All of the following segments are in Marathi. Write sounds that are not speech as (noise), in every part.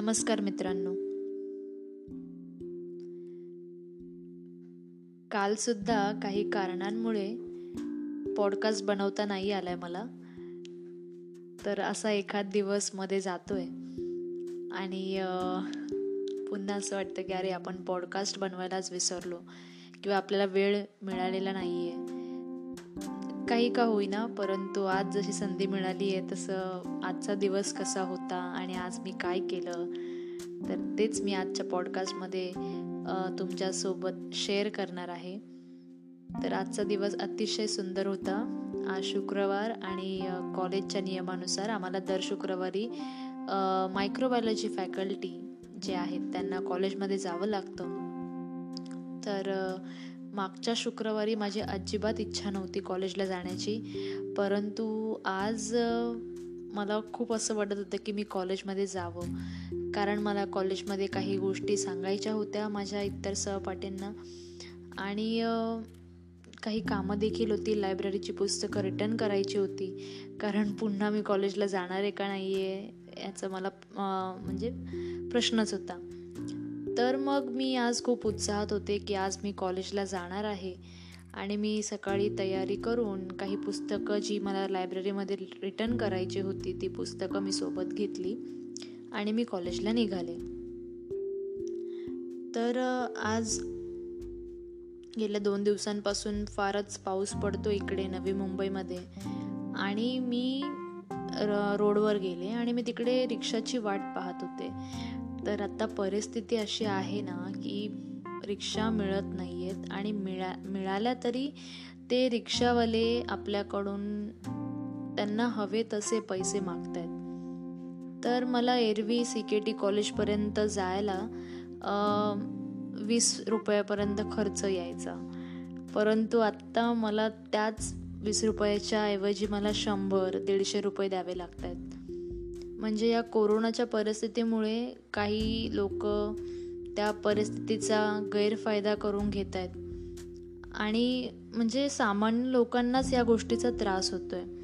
नमस्कार मित्रांनो. काल सुद्धा काही कारणांमुळे पॉडकास्ट बनवता नाही आलाय मला. तर असा एखाद दिवसमध्ये जातोय. आणि पुन्हा असं वाटतं की अरे आपण पॉडकास्ट बनवायलाच विसरलो. किंवा आपल्याला वेळ मिळालेला नाही आहे काही का होईना परंतु आज जशी संधी मिळाली आहे तसं आजचा दिवस कसा होता आणि आज मी काय केलं तर तेच मी आजच्या पॉडकास्टमध्ये तुमच्यासोबत शेअर करणार आहे. तर आजचा दिवस अतिशय सुंदर होता. आज शुक्रवार आणि कॉलेजच्या नियमानुसार आम्हाला दर शुक्रवारी मायक्रोबायोलॉजी फॅकल्टी जे आहेत त्यांना कॉलेजमध्ये जावं लागतं. तर मागच्या शुक्रवारी माझी अजिबात इच्छा नव्हती कॉलेजला जाण्याची. परंतु आज मला खूप असं वाटत होतं की मी कॉलेजमध्ये जावं. कारण मला कॉलेजमध्ये काही गोष्टी सांगायच्या होत्या माझ्या इतर सहपाठींना. आणि काही कामं देखील होती. लायब्ररीची पुस्तकं रिटर्न करायची होती. कारण पुन्हा मी कॉलेजला जाणार आहे का नाही आहे याचं मला म्हणजे प्रश्नच होता. तर मग मी आज खूप उत्साहात होते की आज मी कॉलेजला जाणार आहे. आणि मी सकाळी तयारी करून काही पुस्तकं जी मला लायब्ररीमध्ये रिटर्न करायची होती ती पुस्तकं मी सोबत घेतली आणि मी कॉलेजला निघाले. तर आज गेल्या दोन दिवसांपासून फारच पाऊस पडतो इकडे नवी मुंबईमध्ये. आणि मी रोडवर गेले आणि मी तिकडे रिक्षाची वाट पाहत होते. तर आत्ता परिस्थिती अशी आहे ना की रिक्षा मिळत नाही आहेत आणि मिळा मिळाल्या तरी ते रिक्षावाले आपल्याकडून त्यांना हवे तसे पैसे मागत आहेत तर मला एरवी सी के टी कॉलेजपर्यंत जायला वीस रुपयापर्यंत खर्च यायचा. परंतु आत्ता मला त्याच वीस रुपयाच्या ऐवजी मला शंभर दीडशे रुपये द्यावे लागत आहेत म्हणजे या कोरोनाच्या परिस्थितीमुळे काही लोक त्या परिस्थितीचा गैरफायदा करून घेत आहेत. आणि म्हणजे सामान्य लोकांनाच या गोष्टीचा त्रास होतो आहे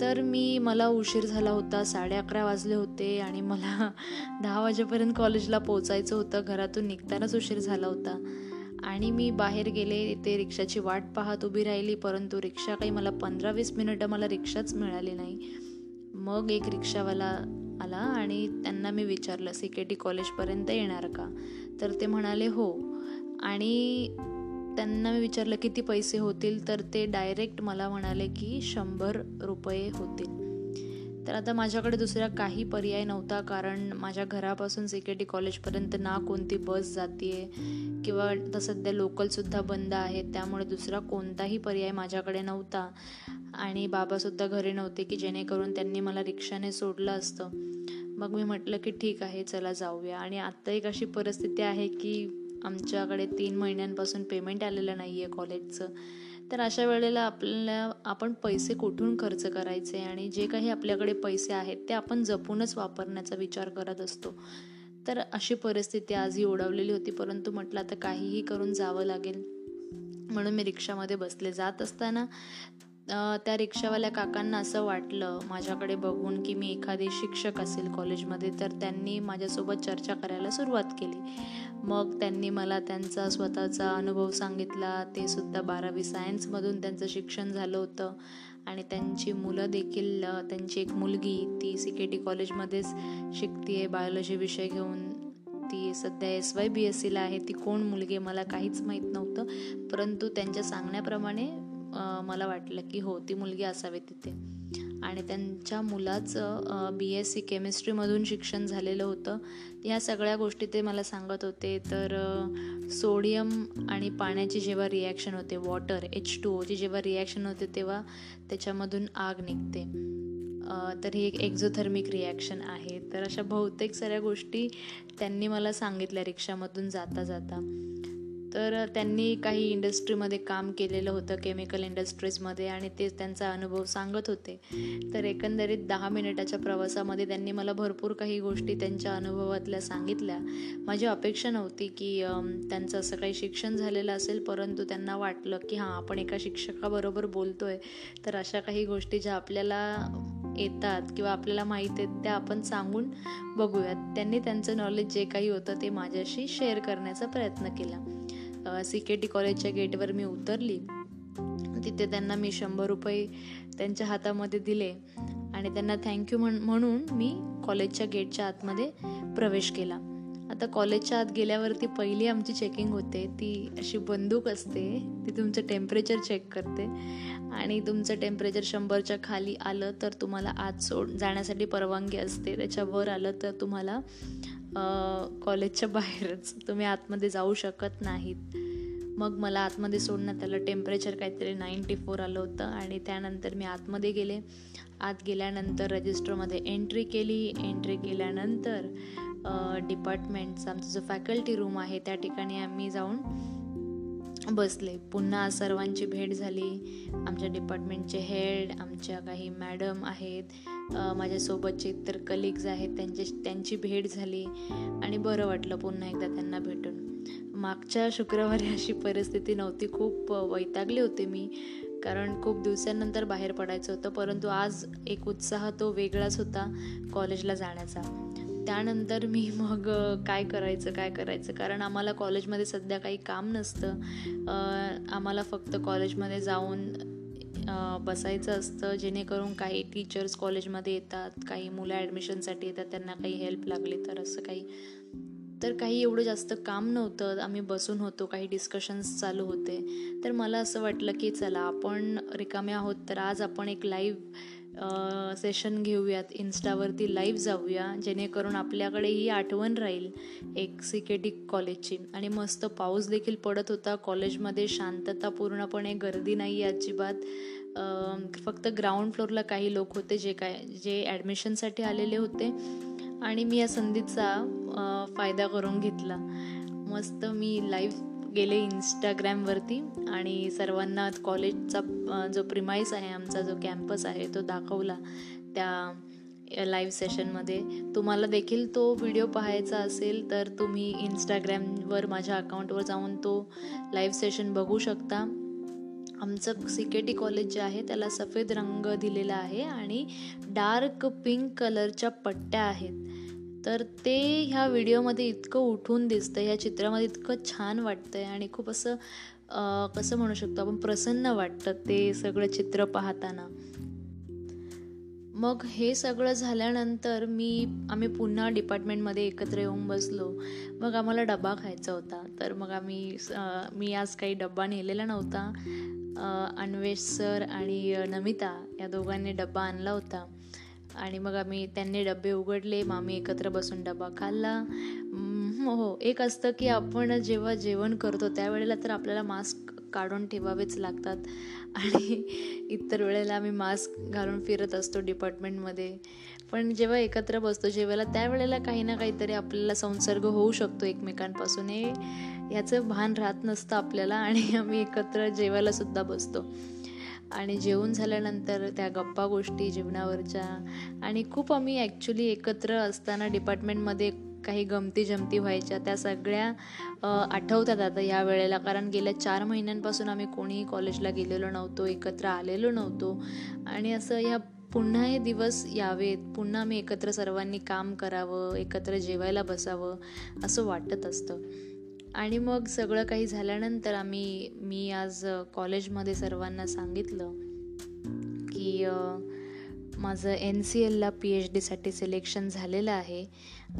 तर मी मला उशीर झाला होता साडे अकरा वाजले होते आणि मला (laughs) दहा वाजेपर्यंत कॉलेजला पोचायचं होतं. घरातून निघतानाच उशीर झाला होता. आणि मी बाहेर गेले ते रिक्षाची वाट पाहत उभी राहिली परंतु रिक्षा काही मला पंधरा वीस मिनिटं मला रिक्षाच मिळाली नाही. मग एक रिक्षावाला आला आणि त्यांना मी विचारलं सी के टी कॉलेजपर्यंत येणार का? तर ते म्हणाले हो. आणि त्यांना मी विचारलं किती पैसे होतील? तर ते डायरेक्ट मला म्हणाले की शंभर रुपये होतील. तर आता माझ्याकडे दुसरा काही पर्याय नव्हता कारण माझ्या घरापासून सी के टी कॉलेजपर्यंत ना कोणती बस जाते किंवा तर सध्या लोकलसुद्धा बंद आहेत त्यामुळे दुसरा कोणताही पर्याय माझ्याकडे नव्हता. आणि बाबासुद्धा घरी नव्हते की जेणेकरून त्यांनी मला रिक्षाने सोडलं असतं. मग मी म्हटलं की ठीक आहे चला जाऊया. आणि आत्ता एक अशी परिस्थिती आहे की आमच्याकडे तीन महिन्यांपासून पेमेंट आलेलं नाही आहे कॉलेजचं तर अशा वेळेला आपल्याला आपण पैसे कुठून खर्च करायचे आणि जे काही आपल्याकडे पैसे आहेत ते आपण जपूनच वापरण्याचा विचार करत असतो. तर अशी परिस्थिती आजही ओढवलेली होती परंतु म्हटलं आता काहीही करून जावं लागेल. म्हणून मी रिक्षामध्ये बसले. जात असताना त्या रिक्षावाल्या काकांना असं वाटलं माझ्याकडे बघून की मी एखादे शिक्षक असेल कॉलेजमध्ये तर त्यांनी माझ्यासोबत चर्चा करायला सुरुवात केली. मग त्यांनी मला त्यांचा स्वतःचा अनुभव सांगितला. ते सुद्धा बारावी सायन्समधून त्यांचं शिक्षण झालं होतं. आणि त्यांची मुलं देखील त्यांची एक मुलगी ती सी के टी कॉलेजमध्येच शिकते आहे बायोलॉजी विषय घेऊन. ती सध्या एस वाय बी एस सीला आहे. ती कोण मुलगी मला काहीच माहीत नव्हतं. परंतु त्यांच्या सांगण्याप्रमाणे मला वाटलं की हो ती मुलगी असावी तिथे. आणि त्यांच्या मुलाचं बी एस सी केमिस्ट्रीमधून शिक्षण झालेलं होतं. ह्या सगळ्या गोष्टी ते मला सांगत होते. तर सोडियम आणि पाण्याची जेव्हा रिॲक्शन होते वॉटर एच टू ओची जेव्हा रिॲक्शन होते तेव्हा त्याच्यामधून आग निघते. तर ही एक एक्झोथर्मिक रिॲक्शन आहे. तर अशा बहुतेक साऱ्या गोष्टी त्यांनी मला सांगितल्या रिक्षामधून जाता जाता तर त्यांनी काही इंडस्ट्रीमध्ये काम केलेलं होतं केमिकल इंडस्ट्रीजमध्ये आणि ते त्यांचा अनुभव सांगत होते. तर एकंदरीत दहा मिनिटाच्या प्रवासामध्ये त्यांनी मला भरपूर काही गोष्टी त्यांच्या अनुभवातल्या सांगितल्या. माझी अपेक्षा नव्हती की त्यांचं असं काही शिक्षण झालेलं असेल परंतु त्यांना वाटलं की हां आपण एका शिक्षकाबरोबर बोलतो आहे तर अशा काही गोष्टी ज्या आपल्याला येतात किंवा आपल्याला माहीत आहेत त्या आपण सांगून बघूयात. त्यांनी त्यांचं नॉलेज जे काही होतं ते माझ्याशी शेअर करण्याचा प्रयत्न केला. सी के टी कॉलेजच्या गेटवर मी उतरली. तिथे त्यांना मी शंभर रुपये त्यांच्या हातामध्ये दिले आणि त्यांना थँक्यू म्हण म्हणून मी कॉलेजच्या गेटच्या आतमध्ये प्रवेश केला. आता कॉलेजच्या आत गेल्यावरती पहिली आमची चेकिंग होते. ती अशी बंदूक असते. ती तुमचं टेम्परेचर चेक करते. आणि तुमचं टेम्परेचर शंभरच्या खाली आलं तर तुम्हाला आत सोड जाण्यासाठी परवानगी असते. त्याच्यावर आलं तर तुम्हाला कॉलेजच्या बाहेरच. तुम्ही आतमध्ये जाऊ शकत नाहीत. मग मला आतमध्ये सोडण्यात आलं. टेम्परेचर काहीतरी नाईंटी फोर आलं होतं आणि त्यानंतर मी आतमध्ये गेले. आत गेल्यानंतर रजिस्टरमध्ये एंट्री केली. एंट्री केल्यानंतर डिपार्टमेंटचा आमचा जो फॅकल्टी रूम आहे त्या ठिकाणी आम्ही जाऊन बसले. पुन्हा सर्वांची भेट झाली. आमच्या डिपार्टमेंटचे हेड आमच्या काही मॅडम आहेत. माझ्यासोबतचे इतर कलिग्ज आहेत. त्यांचे त्यांची भेट झाली. आणि बरं वाटलं पुन्हा एकदा त्यांना भेटून. मागच्या शुक्रवारी अशी परिस्थिती नव्हती. खूप वैतागले होते मी. कारण खूप दिवसांनंतर बाहेर पडायचं होतं. परंतु आज एक उत्साह तो वेगळाच होता. कॉलेजला जाण्याचा. त्यानंतर मी मग काय करायचं काय करायचं? कारण आम्हाला कॉलेजमध्ये सध्या काही काम नसतं. आम्हाला फक्त कॉलेजमध्ये जाऊन बसायचं असतं जेणेकरून काही टीचर्स कॉलेजमध्ये येतात काही मुलं ॲडमिशनसाठी येतात त्यांना काही हेल्प लागली तर असं काही. तर काही एवढं जास्त काम नव्हतं. आम्ही बसून होतो काही डिस्कशन्स चालू होते. तर मला असं वाटलं की चला आपण रिकामे आहोत तर आज आपण एक लाईव्ह सेशन घेऊयात. इन्स्टावरती लाईव्ह जाऊया जेणेकरून आपल्याकडे ही आठवण राहील एक सी के टी कॉलेजची आणि मस्त पाऊस देखील पडत होता. कॉलेजमध्ये शांतता पूर्णपणे गर्दी नाही अजिबात. फक्त ग्राउंड फ्लोअरला काही लोक होते जे काय जे ॲडमिशनसाठी आलेले होते. आणि मी या संधीचा फायदा करून घेतला. मस्त मी लाईव्ह गेले इंस्टाग्रॅमवरती आणि सर्वांना कॉलेजचा जो प्रिमाईस आहे आमचा जो कॅम्पस आहे तो दाखवला त्या लाईव्ह सेशनमध्ये तुम्हाला देखील तो व्हिडिओ पाहायचा असेल तर तुम्ही इंस्टाग्रॅमवर माझ्या अकाउंटवर जाऊन तो लाईव्ह सेशन बघू शकता. आमचं सी के टी कॉलेज जे आहे त्याला सफेद रंग दिलेला आहे आणि डार्क पिंक कलरच्या पट्ट्या आहेत. तर ते ह्या व्हिडिओमध्ये इतकं उठून दिसतं ह्या चित्रामध्ये इतकं छान वाटतं आहे आणि खूप असं कसं म्हणू शकतो आपण प्रसन्न वाटतं ते सगळं चित्र पाहताना. मग हे सगळं झाल्यानंतर मी आम्ही पुन्हा डिपार्टमेंटमध्ये एकत्र येऊन बसलो. मग आम्हाला डबा खायचा होता. तर मग आम्ही मी आज काही डब्बा नेलेला नव्हता. अन्वेष सर आणि नमिता या दोघांनी डब्बा आणला होता. आणि मग आम्ही त्यांनी डबे उघडले मग आम्ही एकत्र बसून डबा खाल्ला. हो, हो एक असतं की आपण जेव्हा जेवण करतो त्यावेळेला तर आपल्याला मास्क काढून ठेवावेच लागतात. आणि इतर वेळेला आम्ही मास्क घालून फिरत असतो डिपार्टमेंटमध्ये. पण जेव्हा एकत्र बसतो जेवायला त्यावेळेला काही ना काहीतरी आपल्याला संसर्ग होऊ शकतो एकमेकांपासून. हे याचं भान राहत नसतं आपल्याला आणि आम्ही एकत्र जेवायला सुद्धा बसतो. आणि जेवण झाल्यानंतर त्या गप्पा गोष्टी जीवनावरच्या. आणि खूप आम्ही ॲक्च्युली एकत्र असताना डिपार्टमेंटमध्ये काही गमती जमती व्हायच्या. त्या सगळ्या आठवतात आता ह्या वेळेला. कारण गेल्या चार महिन्यांपासून आम्ही कोणीही कॉलेजला गेलेलो नव्हतो एकत्र आलेलो नव्हतो. आणि असं ह्या पुन्हा हे दिवस यावेत. पुन्हा आम्ही एकत्र सर्वांनी काम करावं एकत्र जेवायला बसावं असं वाटत असतं. आणि मग सगळं काही झाल्यानंतर आम्ही मी आज कॉलेजमध्ये सर्वांना सांगितलं की माझं एन सी एलला पी एच डीसाठी सिलेक्शन झालेलं आहे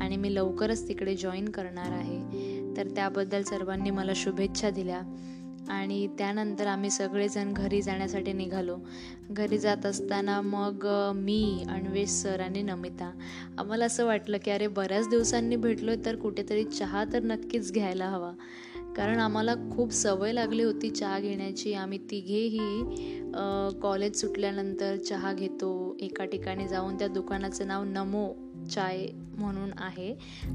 आणि मी लवकरच तिकडे जॉईन करणार आहे. तर त्याबद्दल सर्वांनी मला शुभेच्छा दिल्या. आणि त्यानंतर आम्ही सगळेजण घरी जाण्यासाठी निघालो. घरी जात असताना मग मी अन्वेष सर आणि नमिता. आम्हाला असं वाटलं की अरे बऱ्याच दिवसांनी भेटलो आहे तर कुठेतरी चहा तर नक्कीच घ्यायला हवा. कारण आम्हाला खूप सवय लागली होती चहा घेण्याची. आम्ही तिघेही कॉलेज सुटल्यानंतर चहा घेतो. एका ठिकाणी जाऊन त्या दुकानाचं नाव नमो चाय म्हणून आहे.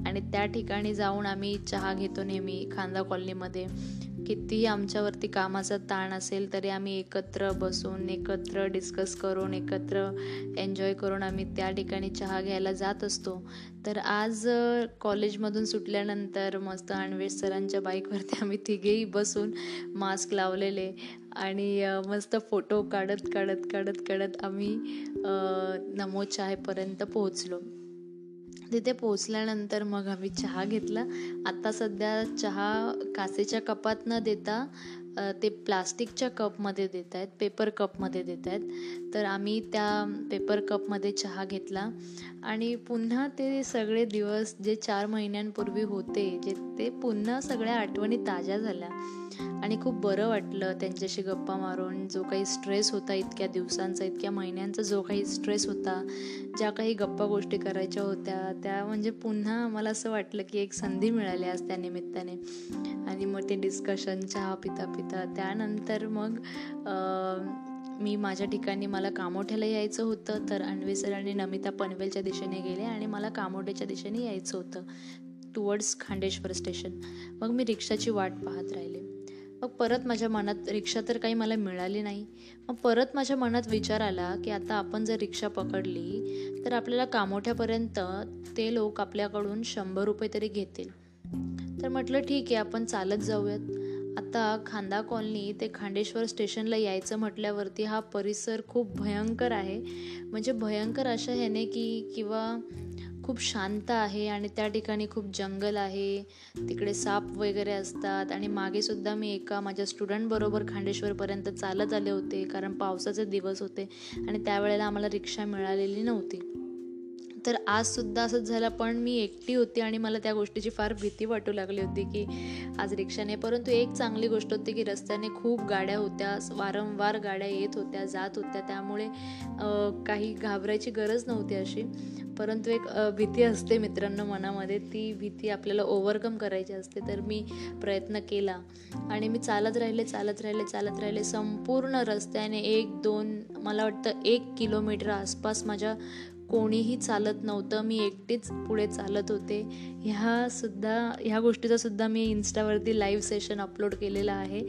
आणि त्या ठिकाणी जाऊन आम्ही चहा घेतो नेहमी खांदा कॉलनीमध्ये. कितीही आमच्यावरती कामाचा ताण असेल तरी आम्ही एकत्र बसून एकत्र डिस्कस करून एकत्र एन्जॉय करून आम्ही त्या ठिकाणी चहा घ्यायला जात असतो. तर आज कॉलेजमधून सुटल्यानंतर मस्त अणवेश सरांच्या बाईकवरती आम्ही तिघेही बसून मास्क लावलेले. आणि मस्त फोटो काढत काढत काढत काढत आम्ही नमो चायपर्यंत पोहोचलो. तिथे पोचल्यानंतर मग आम्ही चहा घेतला. आत्ता सध्या चहा कासेच्या कपात न देता ते प्लास्टिकच्या कपमध्ये देत आहेत पेपर कपमध्ये देत आहेत तर आम्ही त्या पेपर कपमध्ये चहा घेतला. आणि पुन्हा ते सगळे दिवस जे चार महिन्यांपूर्वी होते जे ते पुन्हा सगळ्या आठवणी ताज्या झाल्या. आणि खूप बरं वाटलं त्यांच्याशी गप्पा मारून. जो काही स्ट्रेस होता इतक्या दिवसांचा इतक्या महिन्यांचा जो काही स्ट्रेस होता ज्या काही गप्पा गोष्टी करायच्या होत्या त्या म्हणजे पुन्हा मला असं वाटलं की एक संधी मिळाली आज त्या निमित्ताने. आणि मग ते डिस्कशन चहा पिता पिता त्यानंतर मग मी माझ्या ठिकाणी मला कामोठ्याला यायचं होतं तर अन्वेसर आणि नमिता पनवेलच्या दिशेने गेले आणि मला कामोठ्याच्या दिशेने यायचं होतं टुवर्ड्स खांडेश्वर स्टेशन मग मी रिक्षाची वाट पाहत राहिले. मग परत माझ्या मनात रिक्षा तर काही मला मिळाली नाही. मग परत माझ्या मनात विचार आला की आता आपण जर रिक्षा पकडली तर आपल्याला कामोठ्यापर्यंत ते लोक आपल्याकडून शंभर रुपये तरी घेतील. तर म्हटलं ठीक आहे आपण चालत जाऊयात. आता खांदा कॉलनी ते खांडेश्वर स्टेशनला यायचं म्हटल्यावरती हा परिसर खूप भयंकर आहे. म्हणजे भयंकर अशा ह्याने की किंवा खूप शांत आहे आणि त्या ठिकाणी खूप जंगल आहे. तिकडे साप वगैरे असतात आणि मागे सुद्धा मी एका माझ्या स्टुडंटबरोबर खांडेश्वरपर्यंत चालत आले होते कारण पावसाचे दिवस होते आणि त्यावेळेला आम्हाला रिक्षा मिळालेली नव्हती. तर आजसुद्धा असंच झालं पण मी एकटी होती आणि मला त्या गोष्टीची फार भीती वाटू लागली होती की आज रिक्षाने परंतु एक चांगली गोष्ट होती की रस्त्याने खूप गाड्या होत्या वारंवार गाड्या येत होत्या जात होत्या त्यामुळे काही घाबरायची गरज नव्हती अशी. परंतु एक भीती असते मित्रांनो मनामध्ये ती भीती आपल्याला ओव्हरकम करायची असते. तर मी प्रयत्न केला आणि मी चालत राहिले चालत राहिले चालत राहिले. संपूर्ण रस्त्याने एक दोन मला वाटतं एक किलोमीटर आसपास माझ्या कोणीही चालत नव्हतं. मी एकटीच पुढे चालत होते. ह्यासुद्धा ह्या गोष्टीचा सुद्धा मी इन्स्टावरती लाईव्ह सेशन अपलोड केलेलं आहे.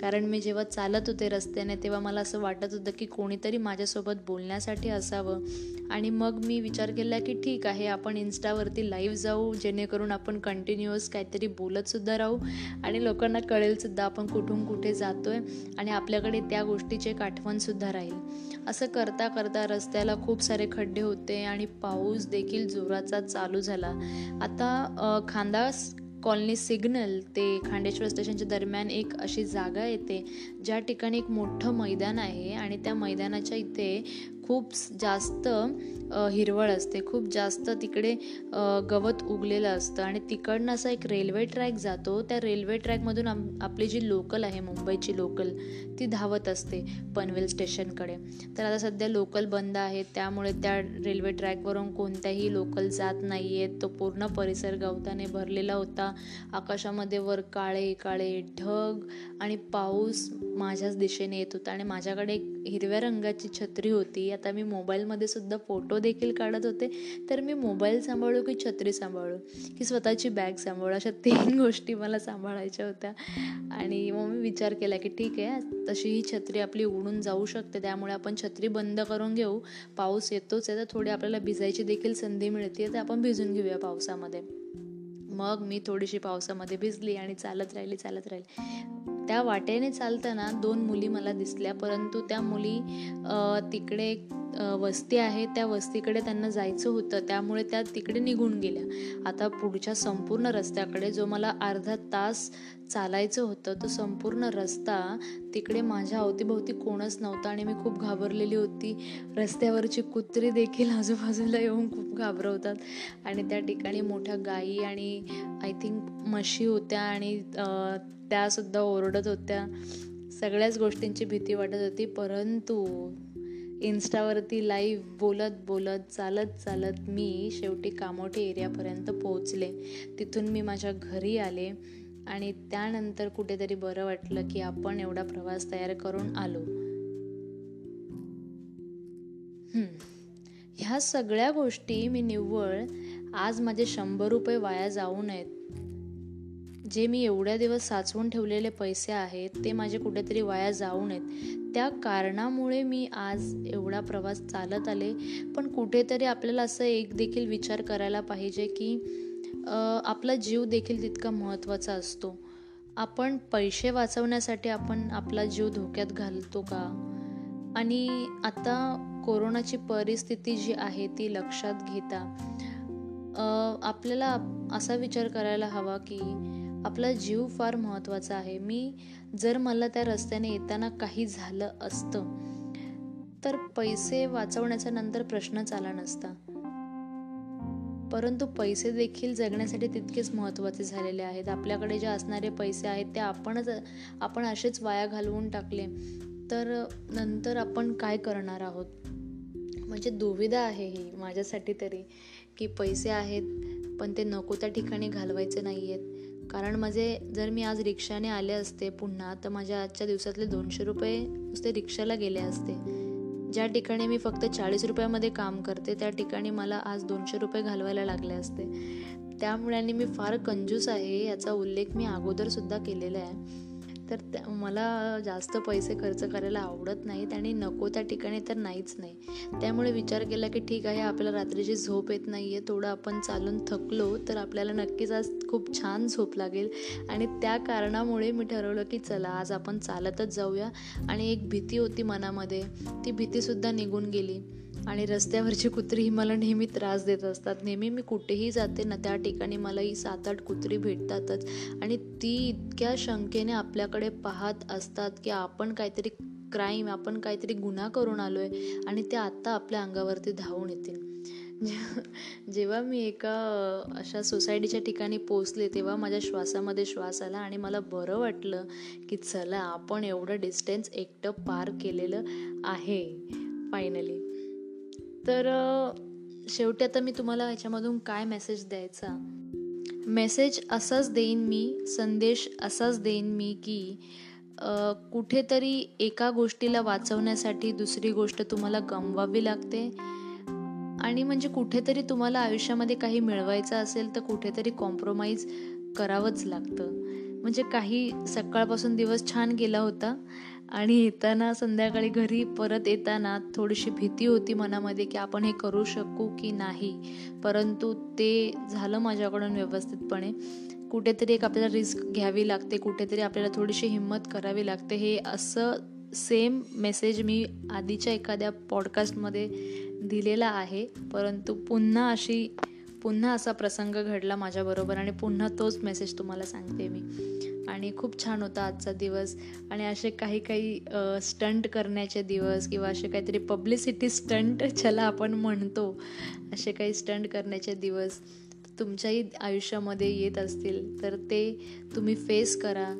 कारण मी जेव्हा चालत होते रस्त्याने तेव्हा मला असं वाटत होतं की कोणीतरी माझ्यासोबत बोलण्यासाठी असावं. आणि मग मी विचार केला की ठीक आहे आपण इन्स्टावरती लाईव्ह जाऊ जेणेकरून आपण कंटिन्युअस काहीतरी बोलतसुद्धा राहू. आणि लोकांना कळेलसुद्धा आपण कुठून कुठे जातो आहे आणि आपल्याकडे त्या गोष्टीचे एक आठवणसुद्धा राहील. असं करता करता रस्त्याला खूप सारे खड्डे होते आणि पाऊस देखील जोराचा चालू झाला. आता खांदा कॉलनी सिग्नल ते खांडेश्वर स्टेशनच्या दरम्यान एक अशी जागा येते ज्या ठिकाणी एक मोठं मैदान आहे आणि त्या मैदानाच्या इथे खूप जास्त हिरवळ असते. खूप जास्त तिकडे गवत उगलेलं असतं. आणि तिकडनं असा एक रेल्वे ट्रॅक जातो. त्या रेल्वे ट्रॅकमधून आम आपली जी लोकल आहे मुंबईची लोकल ती धावत असते पनवेल स्टेशनकडे. तर आता सध्या लोकल बंद आहे त्यामुळे त्या रेल्वे ट्रॅकवरून कोणत्याही लोकल जात नाही आहेत तो पूर्ण परिसर गवताने भरलेला होता. आकाशामध्ये वर काळे काळे ढग आणि पाऊस माझ्याच दिशेने येत होता. आणि माझ्याकडे एक हिरव्या रंगाची छत्री होती. आता मी मोबाईलमध्ये सुद्धा फोटो देखील काढत होते. तर मी मोबाईल सांभाळू की छत्री सांभाळू? की स्वतःची बॅग सांभाळू? अशा तीन गोष्टी मला सांभाळायच्या होत्या. आणि मग मी विचार केला की ठीक आहे तशी ही छत्री आपली उडून जाऊ शकते. त्यामुळे आपण छत्री बंद करून घेऊ. पाऊस येतोच आहे तर थोडी आपल्याला भिजायची देखील संधी मिळते तर आपण भिजून घेऊया पावसामध्ये. मग मी थोडीशी पावसामध्ये भिजली आणि चालत राहिली चालत राहिली. त्या वाटेने चालताना दोन मुली मला दिसल्या. परंतु त्या मुली तिकडे वस्ती आहे. त्या वस्तीकडे त्यांना जायचं होतं. त्यामुळे त्या तिकडे निघून गेल्या. आता पुढच्या संपूर्ण रस्त्याकडे जो मला अर्धा तास चालायचं होतं तो संपूर्ण रस्ता तिकडे माझ्या अवतीभोवती कोणच नव्हता आणि मी खूप घाबरलेली होती. रस्त्यावरची कुत्री देखील आजूबाजूला येऊन खूप घाबरवतात. आणि त्या ठिकाणी मोठ्या गायी आणि आय थिंक म्हशी होत्या आणि त्यासुद्धा ओरडत होत्या. सगळ्याच गोष्टींची भीती वाटत होती परंतु इन्स्टावरती लाईव्ह बोलत बोलत चालत चालत मी शेवटी कामोठी एरियापर्यंत पोहोचले. तिथून मी माझ्या घरी आले आणि त्यानंतर कुठेतरी बरं वाटलं की आपण एवढा प्रवास तयार करून आलो. ह्या सगळ्या गोष्टी मी निव्वळ आज माझे शंभर रुपये वाया जाऊ नयेत. जे मी एवढ्या दिवस साचवून ठेवलेले पैसे आहेत ते माझे कुठेतरी वाया जाऊ नयेत. त्या कारणामुळे मी आज एवढा प्रवास चालत आले. पण कुठेतरी आपल्याला असं एक देखील विचार करायला पाहिजे की आपला जीव देखील तितका महत्त्वाचा असतो. आपण पैसे वाचवण्यासाठी आपण आपला जीव धोक्यात घालतो का? आणि आता कोरोनाची परिस्थिती जी आहे ती लक्षात घेता आपल्याला असा विचार करायला हवा की आपला जीव फार महत्त्वाचा आहे. मी जर मला त्या रस्त्याने येताना काही झालं असतं तर पैसे वाचवण्याचा नंतर प्रश्नच आला नसता. परंतु पैसे देखील जगण्यासाठी तितकेच महत्त्वाचे झालेले आहेत. आपल्याकडे जे असणारे पैसे आहेत ते आपणच आपण असेच वाया घालवून टाकले तर नंतर आपण काय करणार आहोत? म्हणजे दुविधा आहे ही माझ्यासाठी तरी की पैसे आहेत पण ते नको त्या ठिकाणी घालवायचे नाही आहेत कारण माझे जर मी आज रिक्षाने आले असते पुन्हा तर माझ्या आजच्या दिवसातले दोनशे रुपये नुसते रिक्षाला गेले असते. ज्या ठिकाणी मी फक्त चाळीस रुपयामध्ये काम करते त्या ठिकाणी मला आज दोनशे रुपये घालवायला लागले असते. त्यामुळे मी फार कंजूस आहे याचा उल्लेख मी अगोदरसुद्धा केलेला आहे. तर मला जास्त पैसे खर्च करायला आवडत नाहीत आणि नको त्या ठिकाणी तर नाहीच नाही. त्यामुळे विचार केला की ठीक आहे आपल्याला रात्रीची झोप येत नाही आहे थोडं आपण चालून थकलो तर आपल्याला नक्कीच आज खूप छान झोप लागेल. आणि त्या कारणामुळे मी ठरवलं की चला आज आपण चालतच जाऊया. आणि एक भीती होती मनामध्ये ती भीतीसुद्धा निघून गेली. आणि रस्त्यावरची कुत्री ही मला नेहमी त्रास देत असतात. नेहमी मी कुठेही जाते ना त्या ठिकाणी मला ही सात आठ कुत्री भेटतातच. आणि ती इतक्या शंकेने आपल्याकडे पाहत असतात की आपण काहीतरी क्राईम आपण काहीतरी गुन्हा करून आलो आहे आणि ते आत्ता आपल्या अंगावरती धावून येतील. (laughs) जेव्हा मी एका अशा सोसायटीच्या ठिकाणी पोचले तेव्हा माझ्या श्वासामध्ये श्वास आला आणि मला बरं वाटलं की चला आपण एवढं डिस्टन्स एकटं पार केलेलं आहे फायनली तर शेवटी आता मी तुम्हाला ह्याच्यामधून काय मेसेज द्यायचा? मेसेज असाच देईन मी संदेश असाच देईन मी की कुठेतरी एका गोष्टीला वाचवण्यासाठी दुसरी गोष्ट तुम्हाला गमवावी लागते. आणि म्हणजे कुठेतरी तुम्हाला आयुष्यामध्ये काही मिळवायचं असेल तर कुठेतरी कॉम्प्रोमाइज करावंच लागतं. म्हणजे काही सकाळपासून दिवस छान गेला होता. आणि येताना संध्याकाळी घरी परत येताना थोडीशी भीती होती मनामध्ये की आपण हे करू शकू की नाही. परंतु ते झालं माझ्याकडून व्यवस्थितपणे. कुठेतरी एक आपल्याला रिस्क घ्यावी लागते कुठेतरी आपल्याला थोडीशी हिंमत करावी लागते. हे असं सेम मेसेज मी आधीच्या एखाद्या पॉडकास्टमध्ये दिलेला आहे. परंतु पुन्हा अशी पुन्हा असा प्रसंग घडला माझ्याबरोबर आणि पुन्हा तोच मेसेज तुम्हाला सांगते मी. आणि खूप छान होता आजचा दिवस. आणि असे काही काही स्टंट करण्याचे दिवस किंवा असे काहीतरी पब्लिसिटी स्टंट ज्याला आपण म्हणतो असे काही स्टंट करण्याचे दिवस तुमच्याही आयुष्यामध्ये येत असतील तर ते तुम्ही फेस करा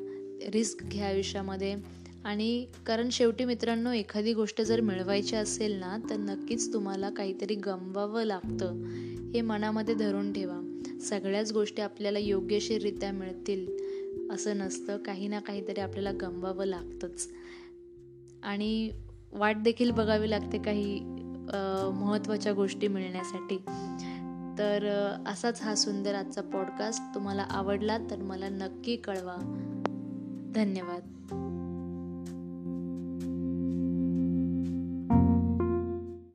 रिस्क घ्या आयुष्यामध्ये. आणि कारण शेवटी मित्रांनो एखादी गोष्ट जर मिळवायची असेल ना तर नक्कीच तुम्हाला काहीतरी गमवावं लागतं हे मनामध्ये धरून ठेवा. सगळ्याच गोष्टी आपल्याला योग्यशीररित्या मिळतील. असं नसतं. काही ना काहीतरी आपल्याला गमवावं लागतंच. आणि वाट देखील बघावी लागते काही महत्त्वाच्या गोष्टी मिळण्यासाठी. तर असाच हा सुंदर आजचा पॉडकास्ट तुम्हाला आवडला तर मला नक्की कळवा. धन्यवाद.